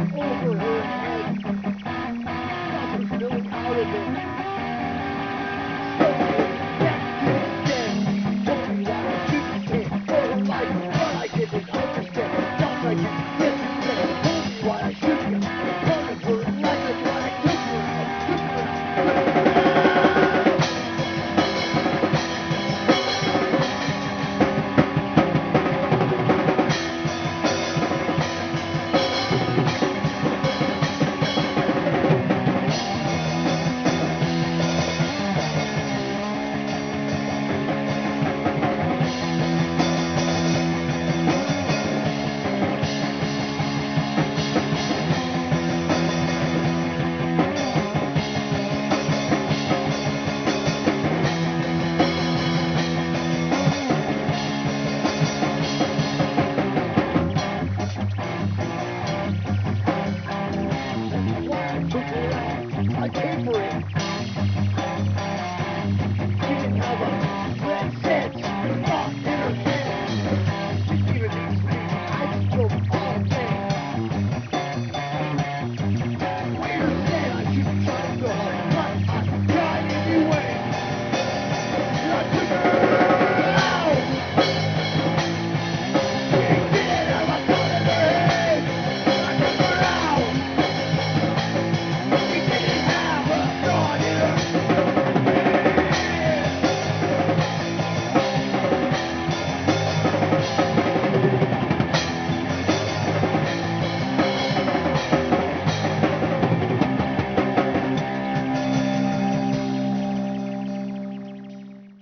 Ini. I came for it.